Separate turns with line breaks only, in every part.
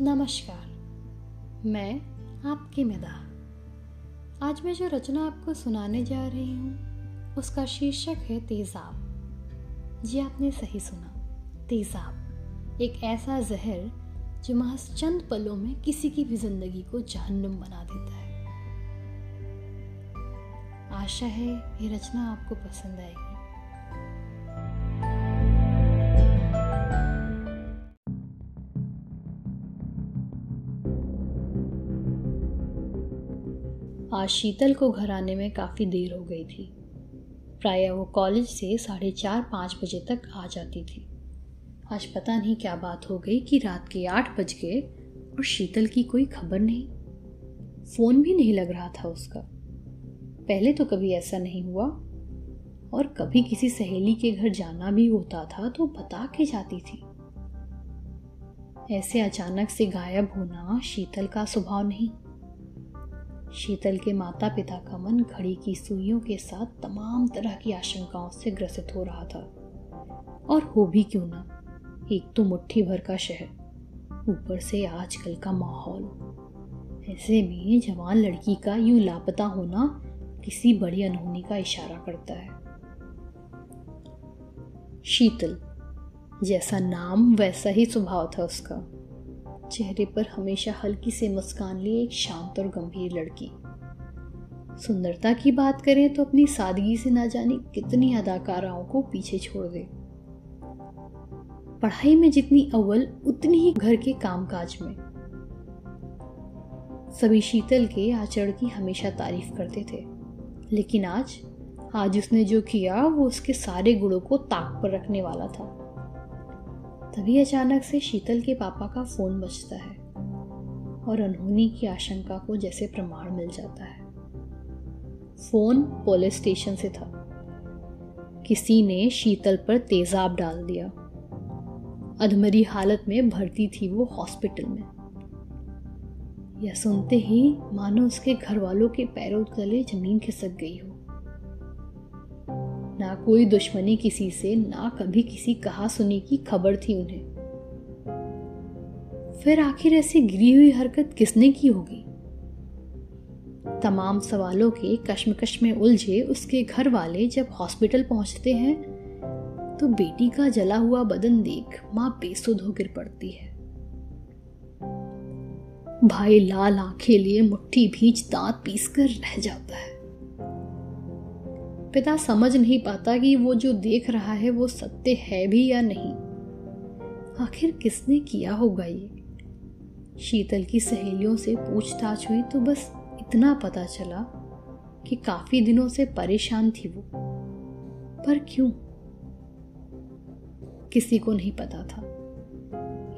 नमस्कार, मैं आपकी मिदा आज मैं जो रचना आपको सुनाने जा रही हूँ, उसका शीर्षक है तेजाब। जी आपने सही सुना, तेजाब। एक ऐसा जहर जो महज चंद पलों में किसी की भी ज़िंदगी को जहन्नुम बना देता है। आशा है ये रचना आपको पसंद आएगी। आज शीतल को घर आने में काफ़ी देर हो गई थी। प्रायः वो कॉलेज से साढ़े चार, पाँच बजे तक आ जाती थी। आज पता नहीं क्या बात हो गई कि रात के आठ बज गए और शीतल की कोई खबर नहीं। फ़ोन भी नहीं लग रहा था उसका। पहले तो कभी ऐसा नहीं हुआ। और कभी किसी सहेली के घर जाना भी होता था तो बता के जाती थी। ऐसे अचानक से गायब होना शीतल का स्वभाव नहीं। शीतल के माता पिता का मन घड़ी की सुइयों के साथ तमाम तरह की आशंकाओं से ग्रसित हो रहा था। और हो भी क्यों ना? एक तो मुट्ठी भर का शहर, ऊपर से आजकल का माहौल। ऐसे में जवान लड़की का यूँ लापता होना किसी बड़ी अनहोनी का इशारा करता है। शीतल, जैसा नाम वैसा ही स्वभाव था उसका। चेहरे पर हमेशा हल्की से मुस्कान लिए एक शांत और गंभीर लड़की। सुंदरता की बात करें तो अपनी सादगी से ना जाने कितनी अदाकाराओं को पीछे छोड़ दे। पढ़ाई में जितनी अव्वल, उतनी ही घर के कामकाज में। सभी शीतल के आचरण की हमेशा तारीफ़ करते थे। लेकिन आज आज उसने जो किया, वो उसके सारे गुणों को ताक पर रखने वाला था। तभी अचानक से शीतल के पापा का फ़ोन बजता है और अनहोनी की आशंका को जैसे प्रमाण मिल जाता है। फ़ोन पुलिस स्टेशन से था। किसी ने शीतल पर तेजाब डाल दिया। अधमरी हालत में भर्ती थी वो हॉस्पिटल में। यह सुनते ही मानो उसके घर वालों के पैरों तले ज़मीन खिसक गई हो। ना कोई दुश्मनी किसी से, ना कभी किसी कहा सुनी की खबर थी उन्हें। फिर आखिर ऐसी गिरी हुई हरकत किसने की होगी? तमाम सवालों के कश्मकश में उलझे उसके घर वाले जब हॉस्पिटल पहुँचते हैं तो बेटी का जला हुआ बदन देख माँ बेसुध हो गिर पड़ती है। भाई लाल आँखें लिए मुट्ठी भींच दांत पीस कर रह जाता है। पिता समझ नहीं पाता कि वो जो देख रहा है वो सत्य है भी या नहीं। आखिर किसने किया होगा ये? शीतल की सहेलियों से पूछताछ हुई तो बस इतना पता चला कि काफ़ी दिनों से परेशान थी वो। पर क्यों? किसी को नहीं पता था।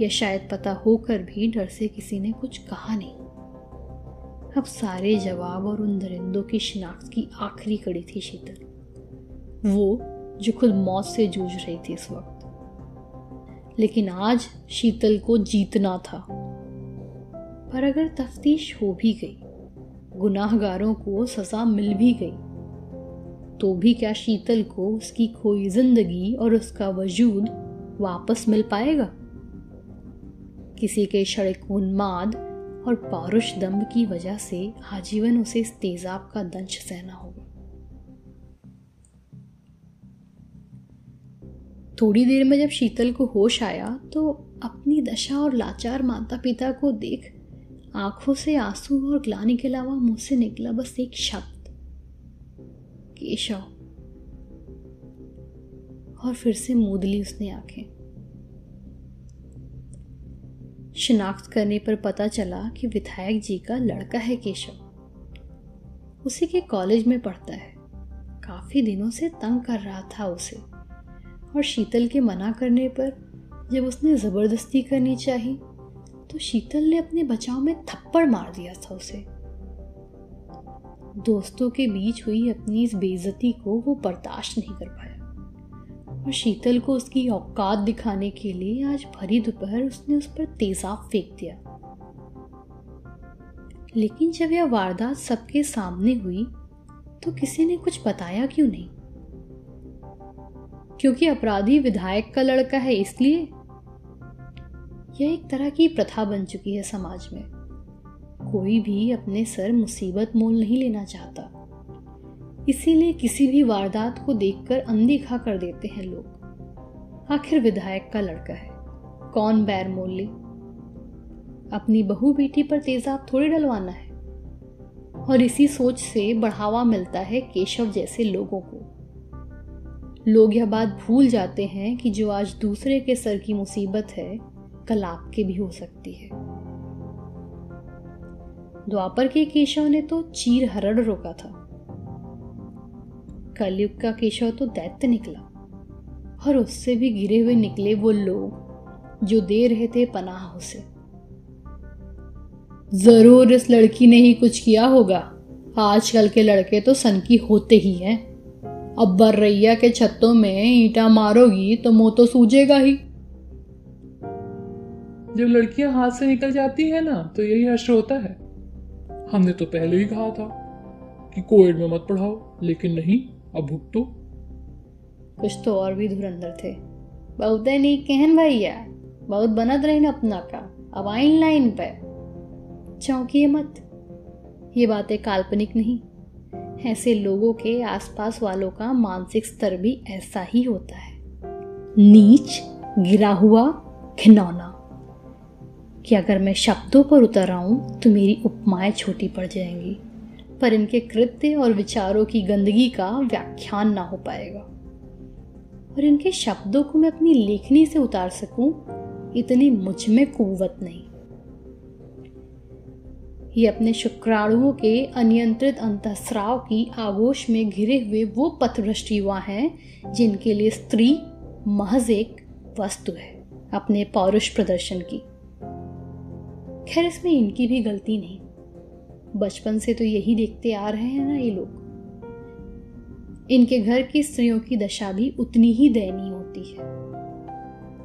या शायद पता होकर भी डर से किसी ने कुछ कहा नहीं। अब सारे जवाब और उन दरिंदों की शिनाख्त की आखिरी कड़ी थी शीतल। वो जो खुद मौत से जूझ रही थी इस वक्त। लेकिन आज शीतल को जीतना था। पर अगर तफ्तीश हो भी गई, गुनाहगारों को सजा मिल भी गई तो भी क्या शीतल को उसकी खोई ज़िंदगी और उसका वजूद वापस मिल पाएगा? किसी के सड़क उन्माद और पौरुष दम्भ की वजह से आजीवन उसे इस तेजाब का दंश सहना होगा। थोड़ी देर में जब शीतल को होश आया तो अपनी दशा और लाचार माता पिता को देख, आँखों से आँसू और ग्लानी के अलावा मुँह से निकला बस एक शब्द, केशव। और फिर से मूद ली उसने आँखें। शिनाख्त करने पर पता चला कि विधायक जी का लड़का है केशव। उसी के कॉलेज में पढ़ता है। काफ़ी दिनों से तंग कर रहा था उसे। और शीतल के मना करने पर जब उसने ज़बरदस्ती करनी चाहिए तो शीतल ने अपने बचाव में थप्पड़ मार दिया था उसे। दोस्तों के बीच हुई अपनी इस बेइज्जती को वो बर्दाश्त नहीं कर पाया। और शीतल को उसकी औकात दिखाने के लिए आज भरी दोपहर उसने उस पर तेजाब फेंक दिया। लेकिन जब यह वारदात सबके सामने हुई तो किसी ने कुछ बताया क्यों नहीं? क्योंकि अपराधी विधायक का लड़का है, इसलिए यह एक तरह की प्रथा बन चुकी है समाज में। कोई भी अपने सर मुसीबत मोल नहीं लेना चाहता। इसीलिए किसी भी वारदात को देखकर अनदेखा कर देते हैं लोग। आखिर विधायक का लड़का है। कौन बैर मोल ले? अपनी बहू बेटी पर तेजाब थोड़ी डलवाना है। और इसी सोच से बढ़ावा मिलता है केशव जैसे लोगों को। लोग यह बात भूल जाते हैं कि जो आज दूसरे के सर की मुसीबत है, कल आपके भी हो सकती है। द्वापर के केशव ने तो चीर हरड़ रोका था। कलयुग का केशव तो दैत्य निकला, और उससे भी गिरे हुए निकले वो लोग, जो दे रहे थे पनाह उसे। ज़रूर इस लड़की ने ही कुछ किया होगा। आजकल के लड़के तो सनकी होते ही हैं। अब बर्रैया के छत्तों में ईटा मारोगी तो मुँह तो सूझेगा ही।
जब लड़कियाँ हाथ से निकल जाती है ना तो यही हश्र होता है। हमने तो पहले ही कहा था कि कोविड में मत पढ़ाओ लेकिन नहीं अब भुगतो।
कुछ तो और भी धुरंधर थे। बहुत नहीं कहन भैया? बहुत बनत रही अपना का। अब आइन लाइन पे चौंकिए मत। ये बातें काल्पनिक नहीं। ऐसे लोगों के आसपास वालों का मानसिक स्तर भी ऐसा ही होता है। नीच गिरा हुआ खिनौना कि अगर मैं शब्दों पर उतर आऊँ तो मेरी उपमाएँ छोटी पड़ जाएँगी, पर इनके कृत्य और विचारों की गंदगी का व्याख्यान ना हो पाएगा। और इनके शब्दों को मैं अपनी लेखनी से उतार सकूँ, इतनी मुझमें कुवत नहीं। ये अपने शुक्राणुओं के अनियंत्रित अंतस्राव की आगोश में घिरे हुए वो पथभ्रष्ट युवा हैं, जिनके लिए स्त्री महज एक वस्तु है अपने पौरुष प्रदर्शन की। खैर, इसमें इनकी भी गलती नहीं। बचपन से तो यही देखते आ रहे हैं ना ये लोग। इनके घर की स्त्रियों की दशा भी उतनी ही दयनीय होती है।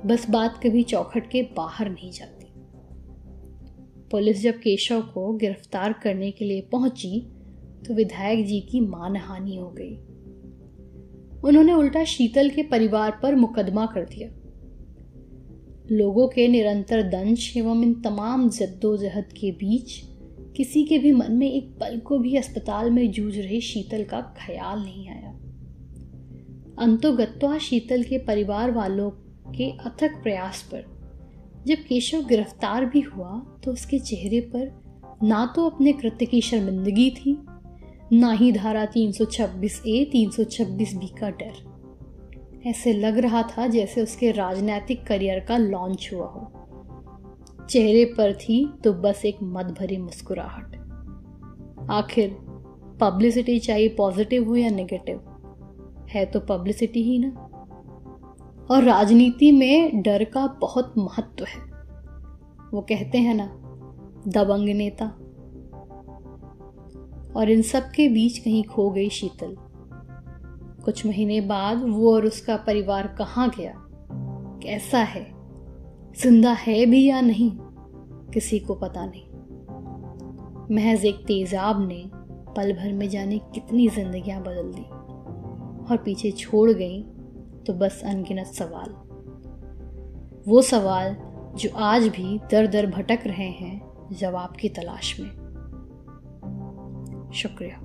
बस बात कभी चौखट के बाहर नहीं जाती। पुलिस जब केशव को गिरफ़्तार करने के लिए पहुँची तो विधायक जी की मानहानि हो गई। उन्होंने उल्टा शीतल के परिवार पर मुकदमा कर दिया। लोगों के निरंतर दंश एवं इन तमाम जद्दोजहद के बीच किसी के भी मन में एक पल को भी अस्पताल में जूझ रही शीतल का ख्याल नहीं आया। अंतोगत्वा शीतल के परिवार वालों के अथक प्रयास पर जब केशव गिरफ़्तार भी हुआ तो उसके चेहरे पर ना तो अपने कृत्य की शर्मिंदगी थी, ना ही धारा 326 ए 326 बी का डर। ऐसे लग रहा था जैसे उसके राजनैतिक करियर का लॉन्च हुआ हो। चेहरे पर थी तो बस एक मत भरी मुस्कुराहट। आखिर, पब्लिसिटी चाहिए पॉजिटिव हो या नेगेटिव? है तो पब्लिसिटी ही ना। और राजनीति में डर का बहुत महत्व है। वो कहते हैं ना, दबंग नेता। और इन सब के बीच कहीं खो गई शीतल। कुछ महीने बाद वो और उसका परिवार कहाँ गया? कैसा है? ज़िंदा है भी या नहीं? किसी को पता नहीं। महज एक तेजाब ने पल भर में जाने कितनी जिंदगियाँ बदल दी और पीछे छोड़ गई तो बस अनगिनत सवाल। वो सवाल जो आज भी दर दर भटक रहे हैं जवाब की तलाश में। शुक्रिया।